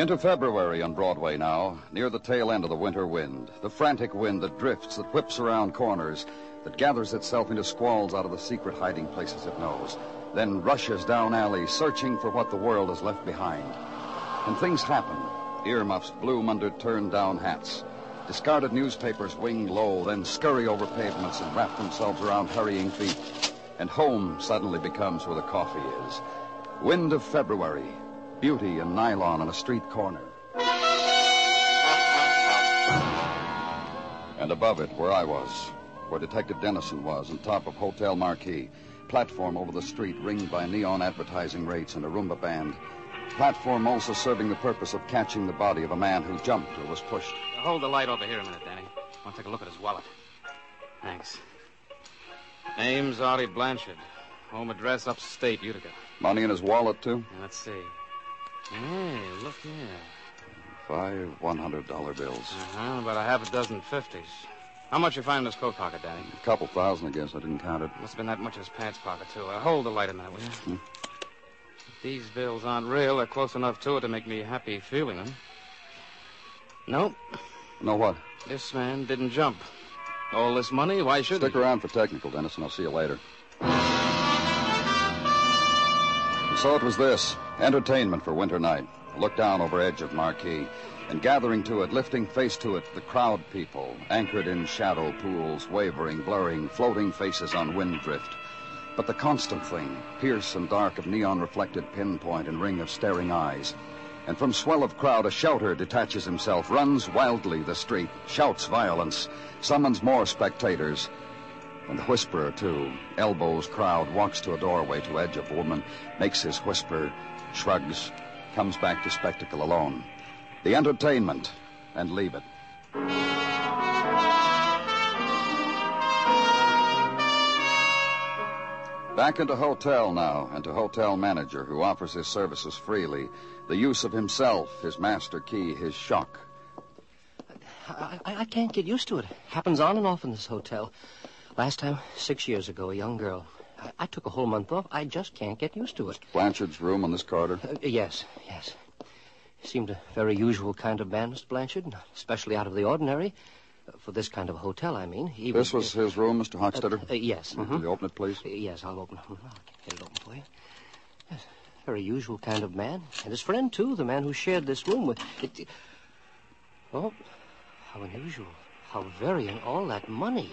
Into February on Broadway now, near the tail end of the winter wind, the frantic wind that drifts, that whips around corners, that gathers itself into squalls out of the secret hiding places it knows, then rushes down alleys searching for what the world has left behind. And things happen. Earmuffs bloom under turned down hats. Discarded newspapers wing low, then scurry over pavements and wrap themselves around hurrying feet. And home suddenly becomes where the coffee is. Wind of February, beauty and nylon on a street corner. And above it, where I was, where Detective Dennison was, on top of Hotel marquee. Platform over the street ringed by neon advertising rates and a rumba band. Platform also serving the purpose of catching the body of a man who jumped or was pushed. Hold the light over here a minute, Danny. I want to take a look at his wallet. Thanks. Name's Artie Blanchard. Home address upstate, Utica. Money in his wallet, too? Let's see. Hey, look here. Five $100 bills. Uh-huh, about a half a dozen fifties. How much you find in his coat pocket, Danny? A couple thousand, I guess. I didn't count it. Must have been that much in his pants pocket, too. Uh, hold the light a minute, will you? Hmm. These bills aren't real, they're close enough to it to make me happy feeling them. Nope. No what? This man didn't jump. All this money, why should Stick he? around for technical, Dennis, and I'll see you later. So it was this entertainment for winter night. Look down over edge of marquee, and gathering to it, lifting face to it, the crowd people, anchored in shadow pools, wavering, blurring, floating faces on wind drift. But the constant thing, pierce and dark of neon reflected pinpoint and ring of staring eyes. And from swell of crowd, a shouter detaches himself, runs wildly the street, shouts violence, summons more spectators. And the whisperer, too, elbows crowd, walks to a doorway to edge of woman, makes his whisper, shrugs, comes back to spectacle alone. The entertainment, and leave it. Back into hotel now, and to hotel manager who offers his services freely. The use of himself, his master key, his shock. I, I, I can't get used to it. Happens on and off in this hotel. Last time, six years ago, a young girl. I, I took a whole month off. I just can't get used to it. Blanchard's room on this corridor. Uh, yes, yes. Seemed a very usual kind of man, Mr. Blanchard, especially out of the ordinary. Uh, for this kind of a hotel, I mean. He This was his room, Mr. Hochstetter? Uh, yes. Will mhm. you open it, please? Uh, Yes, I'll open it. I'll get it open for you. Yes, very usual kind of man. And his friend, too, the man who shared this room with. It, oh, how unusual. How very, and all that money.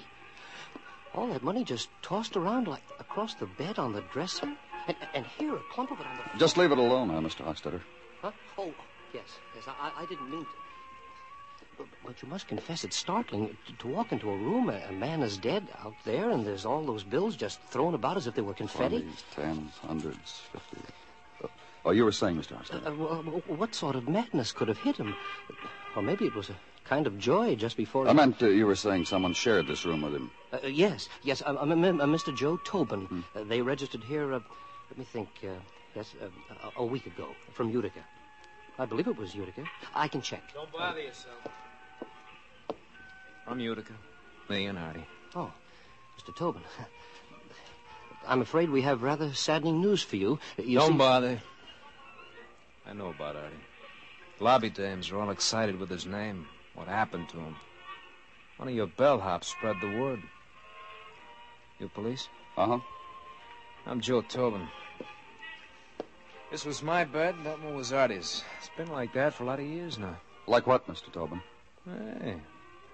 All that money just tossed around like across the bed on the dresser. And, and here, a clump of it on the. Floor. Just leave it alone now, Mr. Hochstetter. Huh? Oh, yes, yes, I, I- didn't mean to. But, but you must confess it's startling to, to walk into a room, a, a man is dead out there, and there's all those bills just thrown about as if they were confetti. Twenties, tens, hundreds, fifty. Oh, you were saying, Mr. Uh, Hochstetter. uh, wh- wh- what sort of madness could have hit him? Or maybe it was a kind of joy just before. I meant uh, you were saying someone shared this room with him. Uh, uh, yes, yes, uh, uh, m- m- uh, Mr. Joe Tobin. Uh, they registered here, uh, let me think, uh, yes, uh, a, a week ago from Utica. I believe it was Utica. I can check. Don't bother yourself. From Utica. Me and Artie. Oh, Mr. Tobin. I'm afraid we have rather saddening news for you. You Don't see- bother. I know about Artie. Lobby dames are all excited with his name. What happened to him? One of your bellhops spread the word. You police? Uh huh. I'm Joe Tobin. This was my bed, that one was Artie's. It's been like that for a lot of years now. Like what, Mr. Tobin? Hey,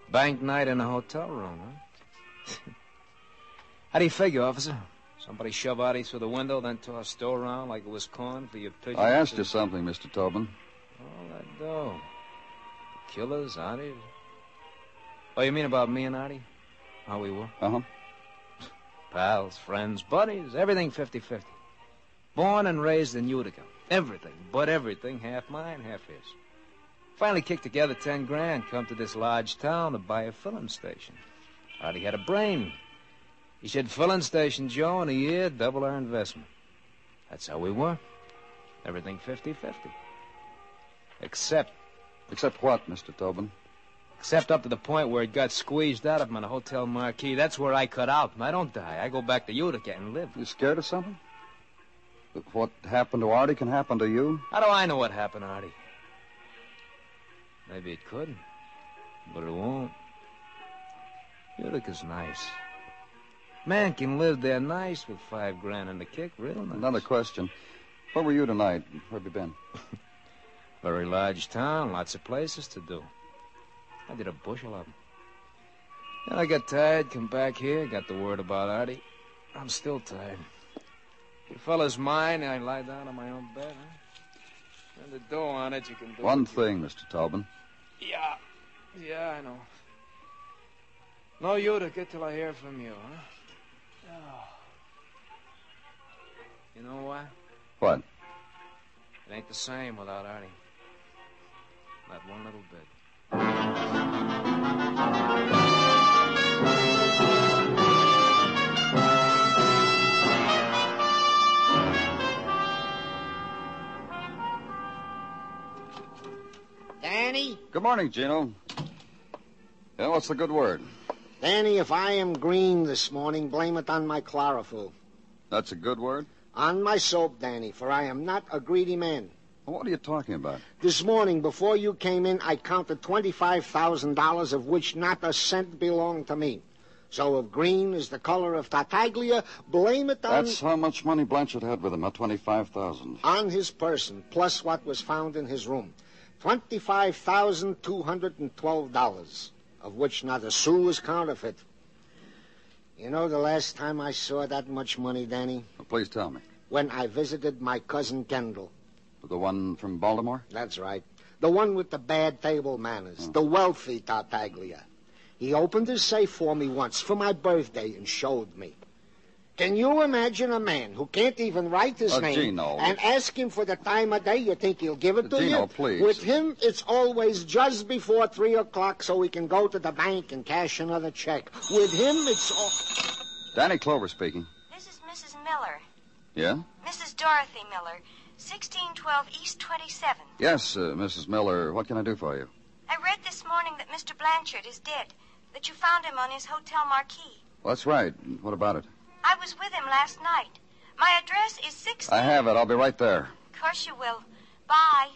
bank night in a hotel room, huh? How do you figure, officer? Somebody shove Artie through the window, then toss dough around like it was corn for your pigeon? I asked you something, Mr. Tobin. All that dough. Killers, Artie. Oh, you mean about me and Artie? How we were? Uh huh. Pals, friends, buddies, everything 50 50. Born and raised in Utica. Everything, but everything, half mine, half his. Finally kicked together 10 grand, come to this large town to buy a filling station. Artie had a brain. He said, filling station, Joe, in a year, double our investment. That's how we were. Everything 50 50. Except, Except what, Mr. Tobin? except up to the point where it got squeezed out of him in a hotel marquee. That's where I cut out, and I don't die. I go back to Utica and live. You scared of something? That What happened to Artie can happen to you? How do I know what happened, Artie? Maybe it could, but it won't. Utica's nice. Man can live there nice with five grand in the kick, real nice. Another question. Where were you tonight? Where have you been? Very large town, lots of places to do. I did a bushel of them. Then I got tired, come back here, got the word about Artie. I'm still tired. You fellas mind I lie down on my own bed, huh? And the door on it, you can do One what you- thing, Mr. Tobin. Yeah. Yeah, I know. No Utica till I hear from you, huh? Oh. You know what? What? It ain't the same without Artie. Not one little bit. Danny? Good morning, Gino. Yeah, what's the good word? Danny, if I am green this morning, blame it on my chlorophyll. That's a good word? On my soap, Danny, for I am not a greedy man. What are you talking about? This morning, before you came in, I counted $25,000, of which not a cent belonged to me. So if green is the color of Tartaglia, blame it on, That's how much money Blanchard had with him, not 25000 on his person, plus what was found in his room. $25,212, of which not a sou was counterfeit. You know the last time I saw that much money, Danny? Well, please tell me. When I visited my cousin Kendall. The one from Baltimore? That's right. The one with the bad table manners. The wealthy Tartaglia. He opened his safe for me once for my birthday and showed me. Can you imagine a man who can't even write his Uh, name Gino. and ask him for the time of day? You think he'll give it to Gino, you? please. With him, it's always just before three o'clock so he can go to the bank and cash another check. With him, it's all. Danny Clover speaking. This is Mrs. Miller, Yeah? Mrs. Dorothy Miller, 1612 East 27. Yes, uh, Mrs. Miller. What can I do for you? I read this morning that Mr. Blanchard is dead, that you found him on his hotel marquee. Well, that's right. What about it? I was with him last night. My address is 16. I have it. I'll be right there. Of course you will. Bye.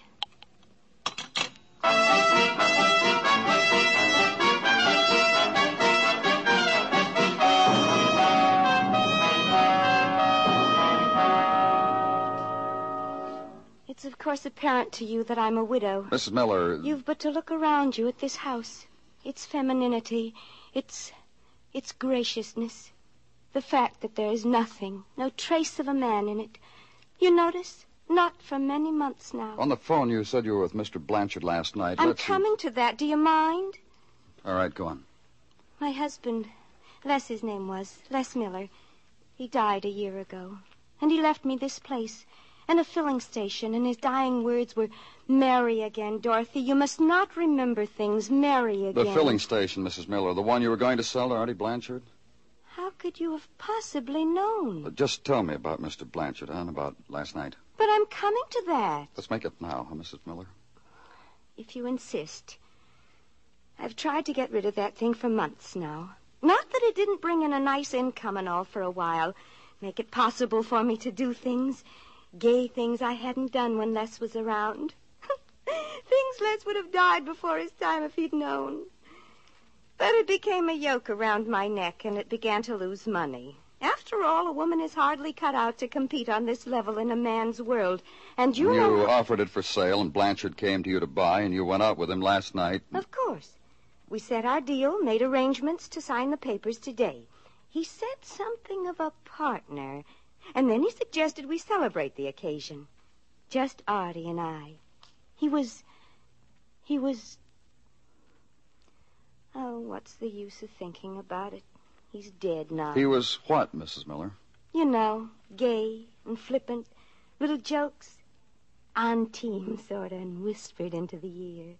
It's of course apparent to you that I'm a widow. Mrs. Miller. You've but to look around you at this house. Its femininity, its its graciousness. The fact that there is nothing, no trace of a man in it. You notice? Not for many months now. On the phone, you said you were with Mr. Blanchard last night. I'm Let's see- coming to that. Do you mind? All right, go on. My husband, Les his name was, Les Miller, he died a year ago. And he left me this place and a filling station, and his dying words were, Marry again, Dorothy. You must not remember things. Marry again. The filling station, Mrs. Miller. The one you were going to sell to Artie Blanchard? How could you have possibly known? Just tell me about Mr. Blanchard, huh? and About last night. But I'm coming to that, Let's make it now, huh, Mrs. Miller? if you insist. I've tried to get rid of that thing for months now. Not that it didn't bring in a nice income and all for a while, make it possible for me to do things, gay things I hadn't done when Les was around. things Les would have died before his time if he'd known. But it became a yoke around my neck, and it began to lose money. After all, a woman is hardly cut out to compete on this level in a man's world. And you, You know. offered it for sale, and Blanchard came to you to buy, and you went out with him last night. Of course. We set our deal, made arrangements to sign the papers today. He said something of a partner, and then he suggested we celebrate the occasion. Just Artie and I. He was. He was. Oh, what's the use of thinking about it? He's dead now. He was what, Mrs. Miller? You know, gay and flippant, little jokes, on team, sort of, and whispered into the ear.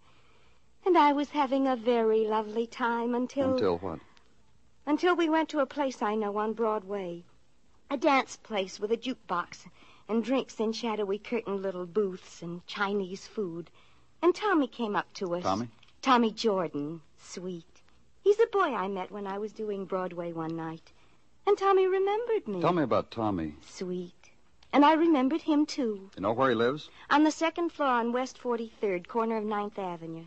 And I was having a very lovely time until. Until what? Until we went to a place I know on Broadway. A dance place with a jukebox and drinks in shadowy curtained little booths and Chinese food. And Tommy came up to us. Tommy? Tommy Jordan. Sweet. He's a boy I met when I was doing Broadway one night. And Tommy remembered me. Tell me about Tommy. Sweet. And I remembered him, too. You know where he lives? On the second floor on West 43rd, corner of 9th Avenue.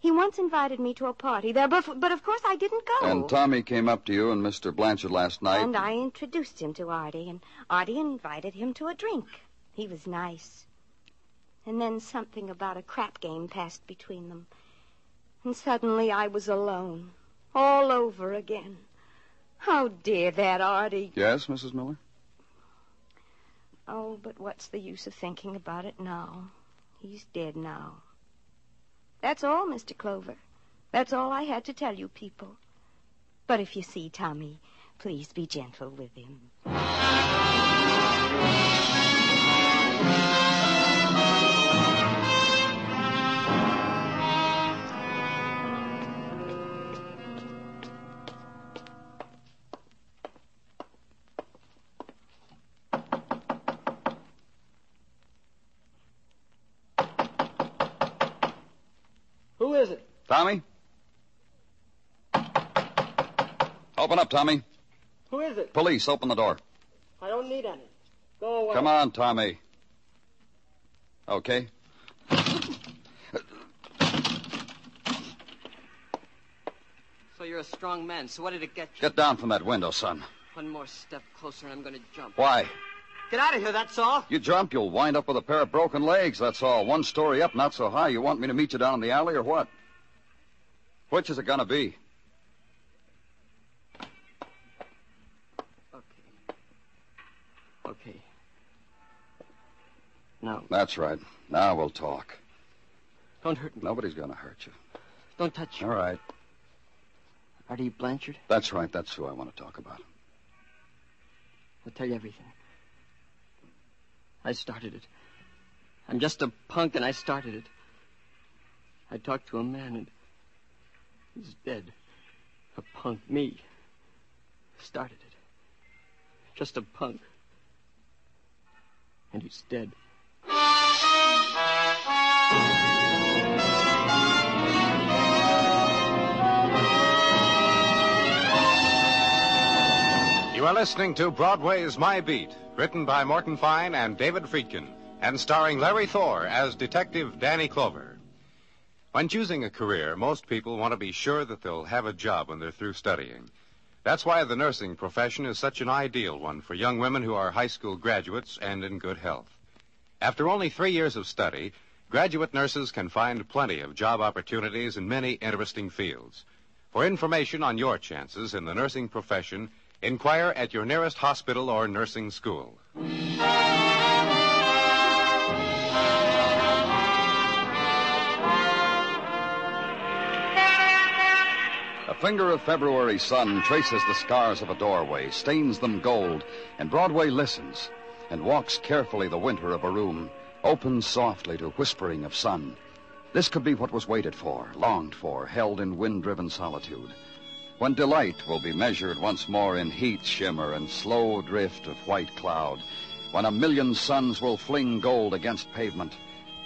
He once invited me to a party there, but, but of course I didn't go. And Tommy came up to you and Mr. Blanchard last night. And I introduced him to Artie, and Artie invited him to a drink. He was nice. And then something about a crap game passed between them. And suddenly I was alone, all over again. Oh, dear, that Artie. Yes, Mrs. Miller? Oh, but what's the use of thinking about it now? He's dead now. That's all, Mr. Clover. That's all I had to tell you people. But if you see Tommy, please be gentle with him. Tommy? Open up, Tommy. Who is it? Police, open the door. I don't need any. Go away. Come on, Tommy. Okay. So you're a strong man. So what did it get you? Get down from that window, son. One more step closer and I'm going to jump. Why? Get out of here, that's all. You jump, you'll wind up with a pair of broken legs, that's all. One story up, not so high. You want me to meet you down in the alley or what? Which is it gonna be? Okay. Okay. No, That's right. Now we'll talk. don't hurt me. Nobody's gonna hurt you. Don't touch All me. right. Artie Blanchard, That's right. That's who I want to talk about. I'll tell you everything. I started it. I'm just a punk and I started it. I talked to a man and he's dead. A punk, me. Started it. Just a punk. And he's dead. You are listening to Broadway's My Beat, written by Morton Fine and David Friedkin, and starring Larry Thor as Detective Danny Clover. When choosing a career, most people want to be sure that they'll have a job when they're through studying. That's why the nursing profession is such an ideal one for young women who are high school graduates and in good health. After only three years of study, graduate nurses can find plenty of job opportunities in many interesting fields. For information on your chances in the nursing profession, inquire at your nearest hospital or nursing school. Finger of February sun traces the scars of a doorway, stains them gold, and Broadway listens and walks carefully the winter of a room, opens softly to whispering of sun. This could be what was waited for, longed for, held in wind driven solitude. When delight will be measured once more in heat shimmer and slow drift of white cloud. When a million suns will fling gold against pavement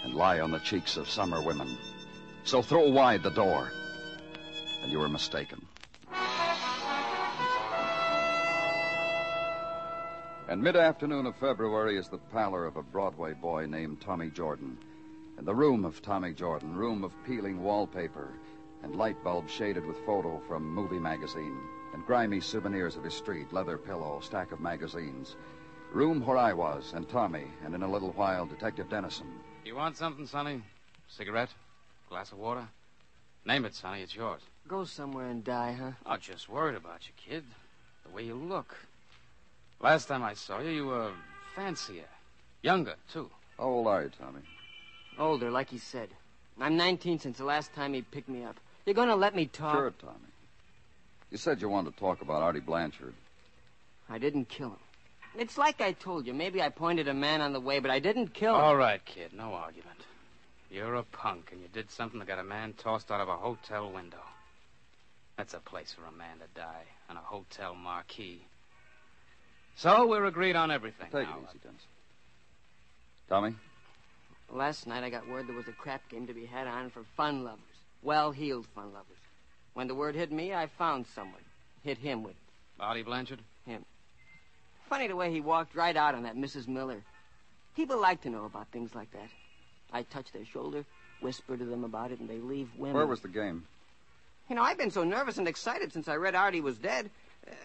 and lie on the cheeks of summer women. So throw wide the door. And you were mistaken. And mid-afternoon of February is the pallor of a Broadway boy named Tommy Jordan. In the room of Tommy Jordan, room of peeling wallpaper and light bulbs shaded with photo from movie magazine, and grimy souvenirs of his street, leather pillow, stack of magazines. Room where I was, and Tommy, and in a little while, Detective Dennison. You want something, Sonny? Cigarette? Glass of water? Name it, Sonny. It's yours. Go somewhere and die, huh? Not just worried about you, kid. The way you look. Last time I saw you, you were fancier. Younger, too. How old are you, Tommy? Older, like he said. I'm 19 since the last time he picked me up. You're gonna let me talk? Sure, Tommy. You said you wanted to talk about Artie Blanchard. I didn't kill him. It's like I told you. Maybe I pointed a man on the way, but I didn't kill him. All right, kid. No argument. You're a punk, and you did something that got a man tossed out of a hotel window. That's a place for a man to die, on a hotel marquee. So we're agreed on everything. Take now. it easy, Dennison. Tommy? Last night I got word there was a crap game to be had on for fun lovers. Well-heeled fun lovers. When the word hit me, I found someone. Hit him with Artie Blanchard? him. Funny the way he walked right out on that Mrs. Miller. People like to know about things like that. I touch their shoulder, whisper to them about it, and they leave women. Where was the game? You know, I've been so nervous and excited since I read Artie was dead.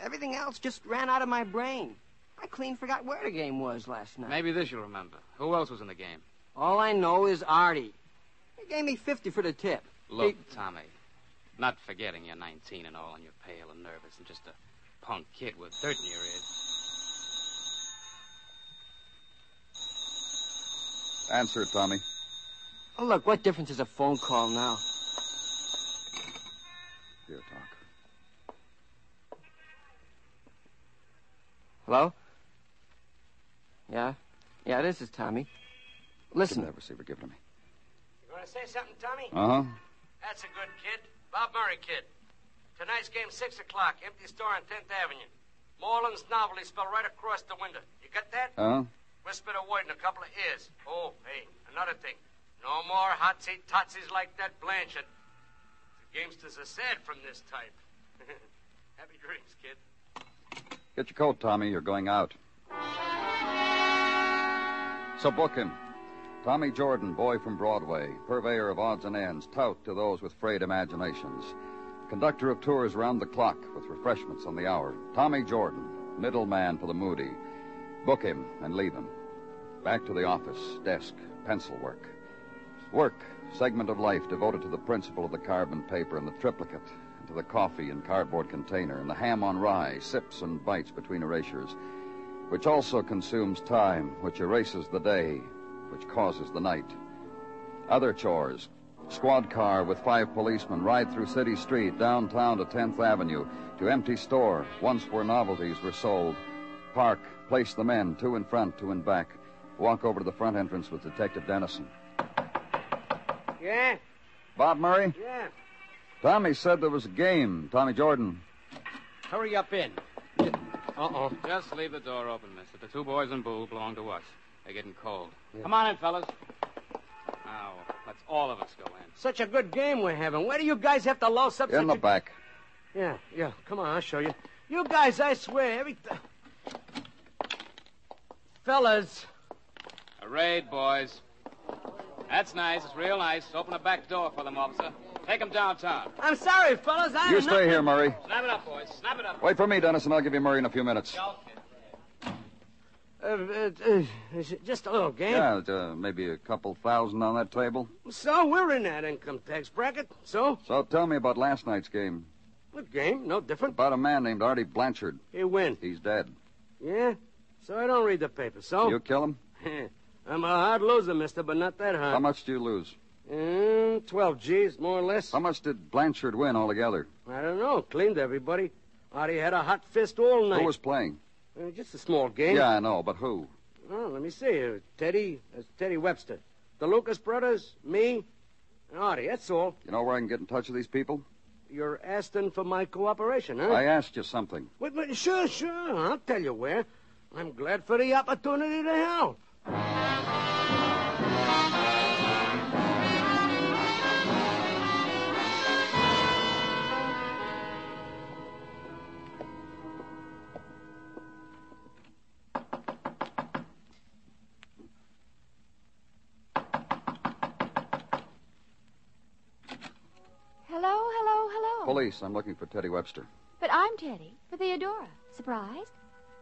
Everything else just ran out of my brain. I clean forgot where the game was last night. Maybe this you'll remember. Who else was in the game? All I know is Artie. He gave me 50 for the tip. Look, Tommy. Not forgetting you're 19 and all, and you're pale and nervous, and just a punk kid with dirt in your ears. Answer it, Tommy. Oh, look, what difference is a phone call now? Here, talk. Hello? Yeah? Yeah, this is Tommy. Listen. Give that receiver. Give it to me. You want to say something, Tommy? Uh huh. That's a good kid. Bob Murray kid. Tonight's game, 6 o'clock. Empty store on 10th Avenue. Moreland's novelty spelled right across the window. You got that? Uh huh. Whispered a word in a couple of ears. Oh, hey, another thing. No more hotsy totsies like that Blanchard. The gamesters are sad from this type. Happy dreams, kid. Get your coat, Tommy. You're going out. So book him. Tommy Jordan, boy from Broadway, purveyor of odds and ends, tout to those with frayed imaginations. Conductor of tours round the clock with refreshments on the hour. Tommy Jordan, middleman for the moody. Book him and leave him. Back to the office, desk, pencil work. Work, segment of life devoted to the principle of the carbon paper and the triplicate, and to the coffee and cardboard container, and the ham on rye, sips and bites between erasures, which also consumes time, which erases the day, which causes the night. Other chores. Squad car with five policemen ride through City Street, downtown to 10th Avenue, to empty store, once where novelties were sold. Park, place the men, two in front, two in back. Walk over to the front entrance with Detective Dennison. Yeah? Bob Murray? Yeah. Tommy said there was a game. Tommy Jordan. Hurry up in. Uh-oh. Just leave the door open, mister. The two boys and Boo belong to us. They're getting cold. Come on in, fellas. Now, let's all of us go in. Such a good game we're having. Where do you guys have to louse up In such the a... back. Yeah, yeah. Come on, I'll show you. You guys, I swear, every... Th- Fellas, A raid, boys. That's nice. It's real nice. Open the back door for them, officer. Take them downtown. I'm sorry, fellas. I You stay not... here, Murray. Snap it up, boys. Snap it up. Wait for me, Dennis, and I'll give you Murray in a few minutes. Uh, uh, uh, just a little game. Yeah, uh, maybe a couple thousand on that table. So we're in that income tax bracket. So So tell me about last night's game. what game? No different. About a man named Artie Blanchard. He win. He's dead. Yeah. So I don't read the paper. So You kill him? I'm a hard loser, Mister, but not that hard. How much do you lose? Mm, Twelve G's, more or less. How much did Blanchard win altogether? I don't know. Cleaned everybody. Artie had a hot fist all night. Who was playing? Uh, just a small game. Yeah, I know, but who? Oh, let me see. Uh, Teddy, that's Teddy Webster. The Lucas brothers, me, and Artie. That's all. You know where I can get in touch with these people? You're asking for my cooperation, huh? I asked you something. Wait, wait, sure, sure. I'll tell you where. I'm glad for the opportunity to help. Hello, hello, hello. Police. I'm looking for Teddy Webster. But I'm Teddy, for Theodora. Surprised?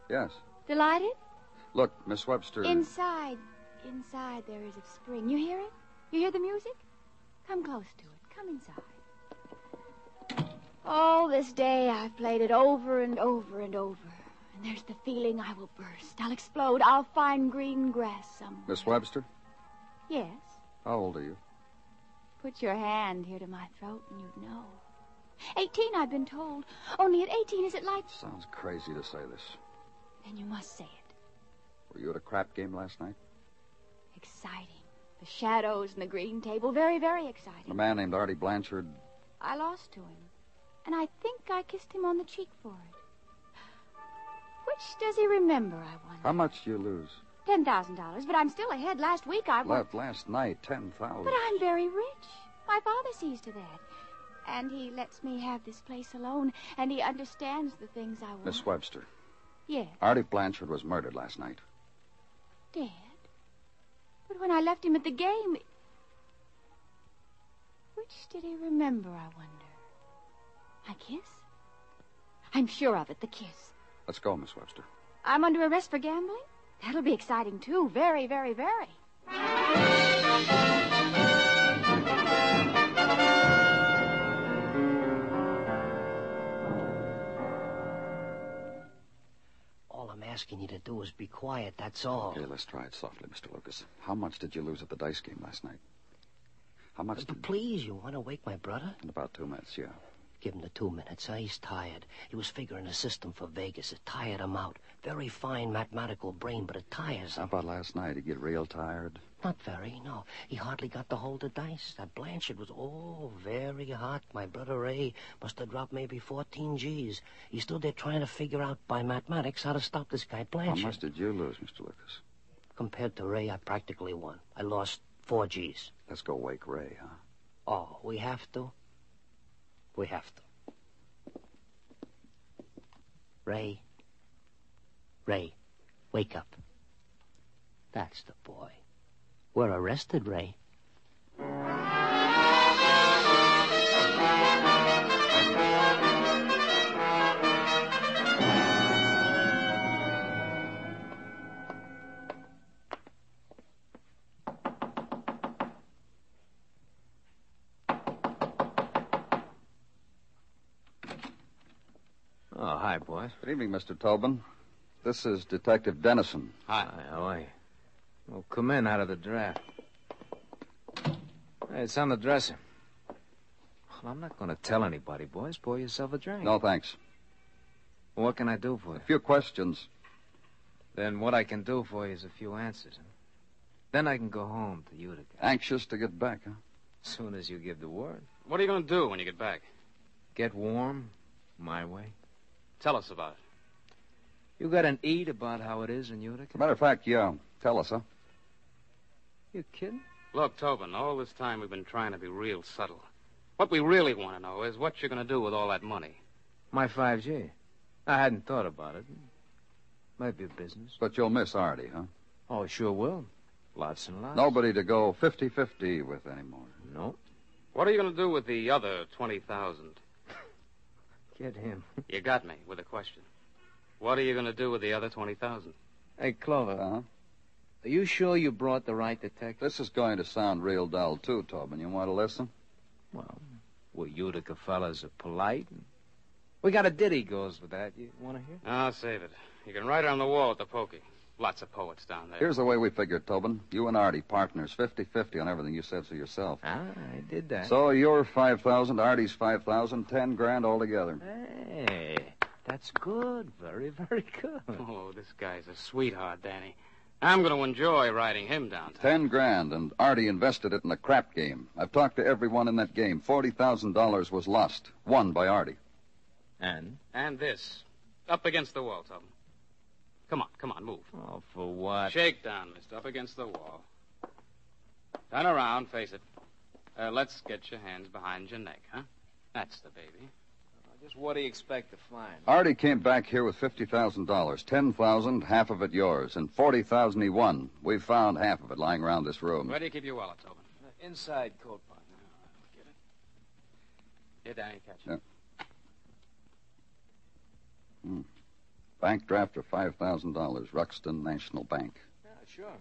Yes. Delighted? Look, Miss Webster. Inside, inside there is a spring. You hear it? You hear the music? Come close to it. Come inside. All this day I've played it over and over and over. And there's the feeling I will burst. I'll explode. I'll find green grass somewhere. Miss Webster? Yes. How old are you? Put your hand here to my throat and you'd know. Eighteen, I've been told. Only at eighteen is it like. Sounds crazy to say this. Then you must say it. Were you at a crap game last night? Exciting. The shadows and the green table. Very, very exciting. A man named Artie Blanchard. I lost to him. And I think I kissed him on the cheek for it. Which does he remember, I wonder? How much did you lose? Ten thousand dollars, but I'm still ahead. Last week I won. Left last night, ten thousand. But I'm very rich. My father sees to that. And he lets me have this place alone, and he understands the things I want. Miss Webster. Yes. Artie Blanchard was murdered last night. Dead? But when I left him at the game. Which did he remember, I wonder? My kiss? I'm sure of it, the kiss. Let's go, Miss Webster. I'm under arrest for gambling? That'll be exciting, too. Very, very, very. Asking you to do is be quiet, that's all. Okay, let's try it softly, Mr. Lucas. How much did you lose at the dice game last night? How much But did... please, you want to wake my brother? In about two minutes, yeah. Give him the two minutes, huh? He's tired. He was figuring a system for Vegas. It tired him out. Very fine mathematical brain, but it tires How about last night? Did He get real tired? Not very, no. He hardly got to hold the dice. That Blanchard was, oh, very hot. My brother Ray must have dropped maybe 14 G's. He stood there trying to figure out by mathematics how to stop this guy Blanchard. How much did you lose, Mr. Lucas? Compared to Ray, I practically won. I lost four G's. Let's go wake Ray, huh? Oh, we have to? We have to. Ray. Ray, wake up. That's the boy. We're arrested, Ray. Oh, hi, boys. Good evening, Mr. Tobin. This is Detective Dennison. Hi. How are you? Well, come in out of the draft. Hey, it's on the dresser. Well, I'm not going to tell anybody, boys. Pour yourself a drink. No, thanks. What can I do for you? A few questions. Then what I can do for you is a few answers. Huh? Then I can go home to Utica. Anxious to get back, huh? As soon as you give the word. What are you going to do when you get back? Get warm, my way. Tell us about it. You got an eat about how it is in Utica? Matter of fact, yeah. Tell us, huh? You kidding? Look, Tobin, all this time we've been trying to be real subtle. What we really want to know is what you're going to do with all that money. My 5G. I hadn't thought about it. Might be a business. But you'll miss Artie, huh? Oh, sure will. Lots and lots. Nobody to go 50-50 with anymore. No. What are you going to do with the other 20,000? Get him. You got me with a question. What are you going to do with the other 20,000? Hey, Clover. Uh-huh. Are you sure you brought the right detective? This is going to sound real dull, too, Tobin. You want to listen? Well, we Utica fellas are polite. And we got a ditty goes with that. You want to hear? I'll save it. You can write it on the wall at the pokey. Lots of poets down there. Here's the way we figured, Tobin. You and Artie, partners, 50-50 on everything you said so yourself. Ah, I did that. So you're 5,000, Artie's 5,000, 10 grand altogether. Hey, that's good. Very, very good. Oh, this guy's a sweetheart, Danny. I'm going to enjoy riding him downtown. 10 grand, and Artie invested it in a crap game. I've talked to everyone in that game. $40,000 was lost, won by Artie. And? And this. Up against the wall, Tobin. Come on, come on, move. Oh, for what? Shake down, mister. Up against the wall. Turn around, face it. Uh, let's get your hands behind your neck, huh? That's the baby. Uh, just what do you expect to find? Artie came back here with $50,000. 10000 half of it yours, and 40000 he won. We've found half of it lying around this room. Where do you keep your wallet, Tobin? Uh, inside coat pocket. No, get it. Here, Danny, catch it. Yeah. Hmm. Bank draft for $5,000, Ruxton National Bank. Yeah, sure.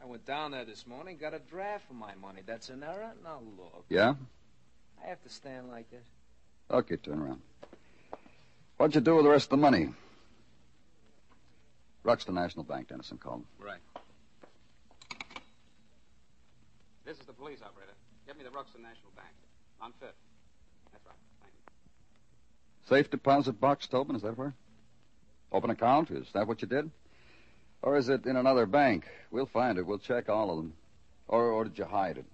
I went down there this morning, got a draft for my money. That's an error? Now look. Yeah? I have to stand like this. Okay, turn around. What'd you do with the rest of the money? Ruxton National Bank, Dennison called. Right. This is the police operator. Get me the Ruxton National Bank. On Fifth. That's right. Thank you. Safe deposit box, Tobin, is that where? Open account? Is that what you did? Or is it in another bank? We'll find it. We'll check all of them. Or, or did you hide it?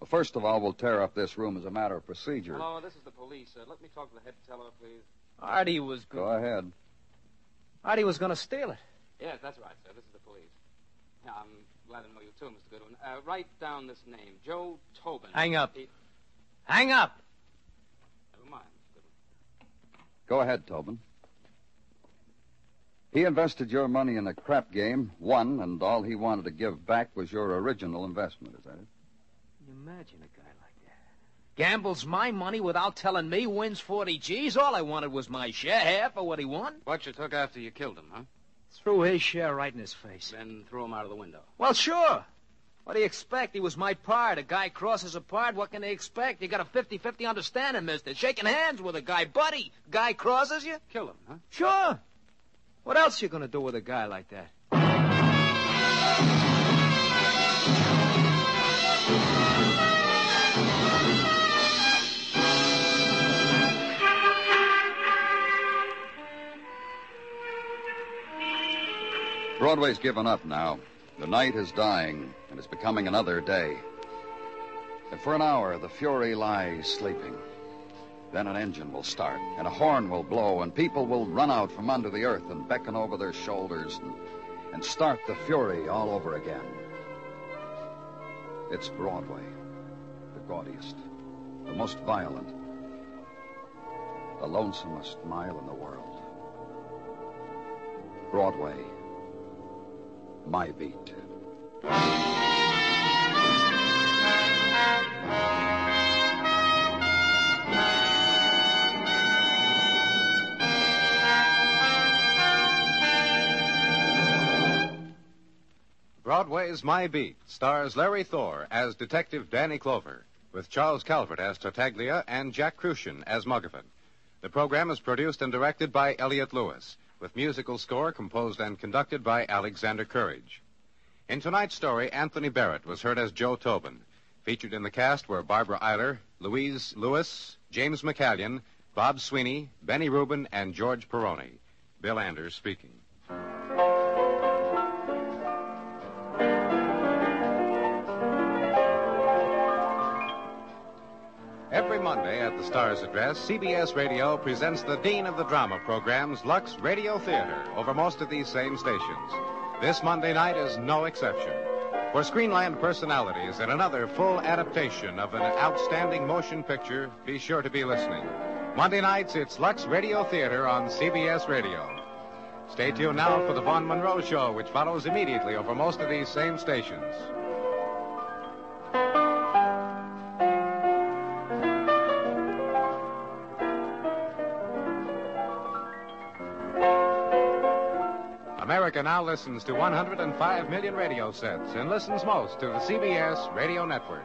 Well, first of all, we'll tear up this room as a matter of procedure. Hello, this is the police. Uh, let me talk to the head teller, please. Artie was Go ahead. Artie was going to steal it. Yes, that's right, sir. This is the police. Yeah, I'm glad to know you too, Mr. Goodwin. Uh, write down this name, Joe Tobin. Hang up. He- Hang up. Never mind, Mr. Goodwin. Go ahead, Tobin. He invested your money in a crap game, won, and all he wanted to give back was your original investment. Is that it? You imagine a guy like that. Gambles my money without telling me, wins 40 G's. All I wanted was my share, half of what he won. What you took after you killed him, huh? Threw his share right in his face. Then threw him out of the window. Well, sure. What do you expect? He was my part. A guy crosses a part. What can they expect? You got a 50-50 understanding, mister. Shaking hands with a guy. Buddy, guy crosses you? Kill him, huh? Sure. What else you gonna do with a guy like that? Broadway's given up now. The night is dying, and it's becoming another day. And for an hour, the Fury lies sleeping. Then an engine will start, and a horn will blow, and people will run out from under the earth and beckon over their shoulders and, and start the Fury all over again. It's Broadway, the gaudiest, the most violent, the lonesomest mile in the world. Broadway, my beat. Broadway's My Beat stars Larry Thor as Detective Danny Clover, with Charles Calvert as Tartaglia and Jack Kruschen as Muggavan. The program is produced and directed by Elliott Lewis, with musical score composed and conducted by Alexander Courage. In tonight's story, Anthony Barrett was heard as Joe Tobin. Featured in the cast were Barbara Eiler, Louise Lewis, James McCallion, Bob Sweeney, Benny Rubin, and George Peroni. Bill Anders speaking. Star's address, CBS Radio presents the Dean of the Drama programs, Lux Radio Theater, over most of these same stations. This Monday night is no exception. For Screenland personalities and another full adaptation of an outstanding motion picture, be sure to be listening. Monday nights, it's Lux Radio Theater on CBS Radio. Stay tuned now for the Vaughn Monroe Show, which follows immediately over most of these same stations. Now listens to 105 million radio sets and listens most to the CBS Radio Network.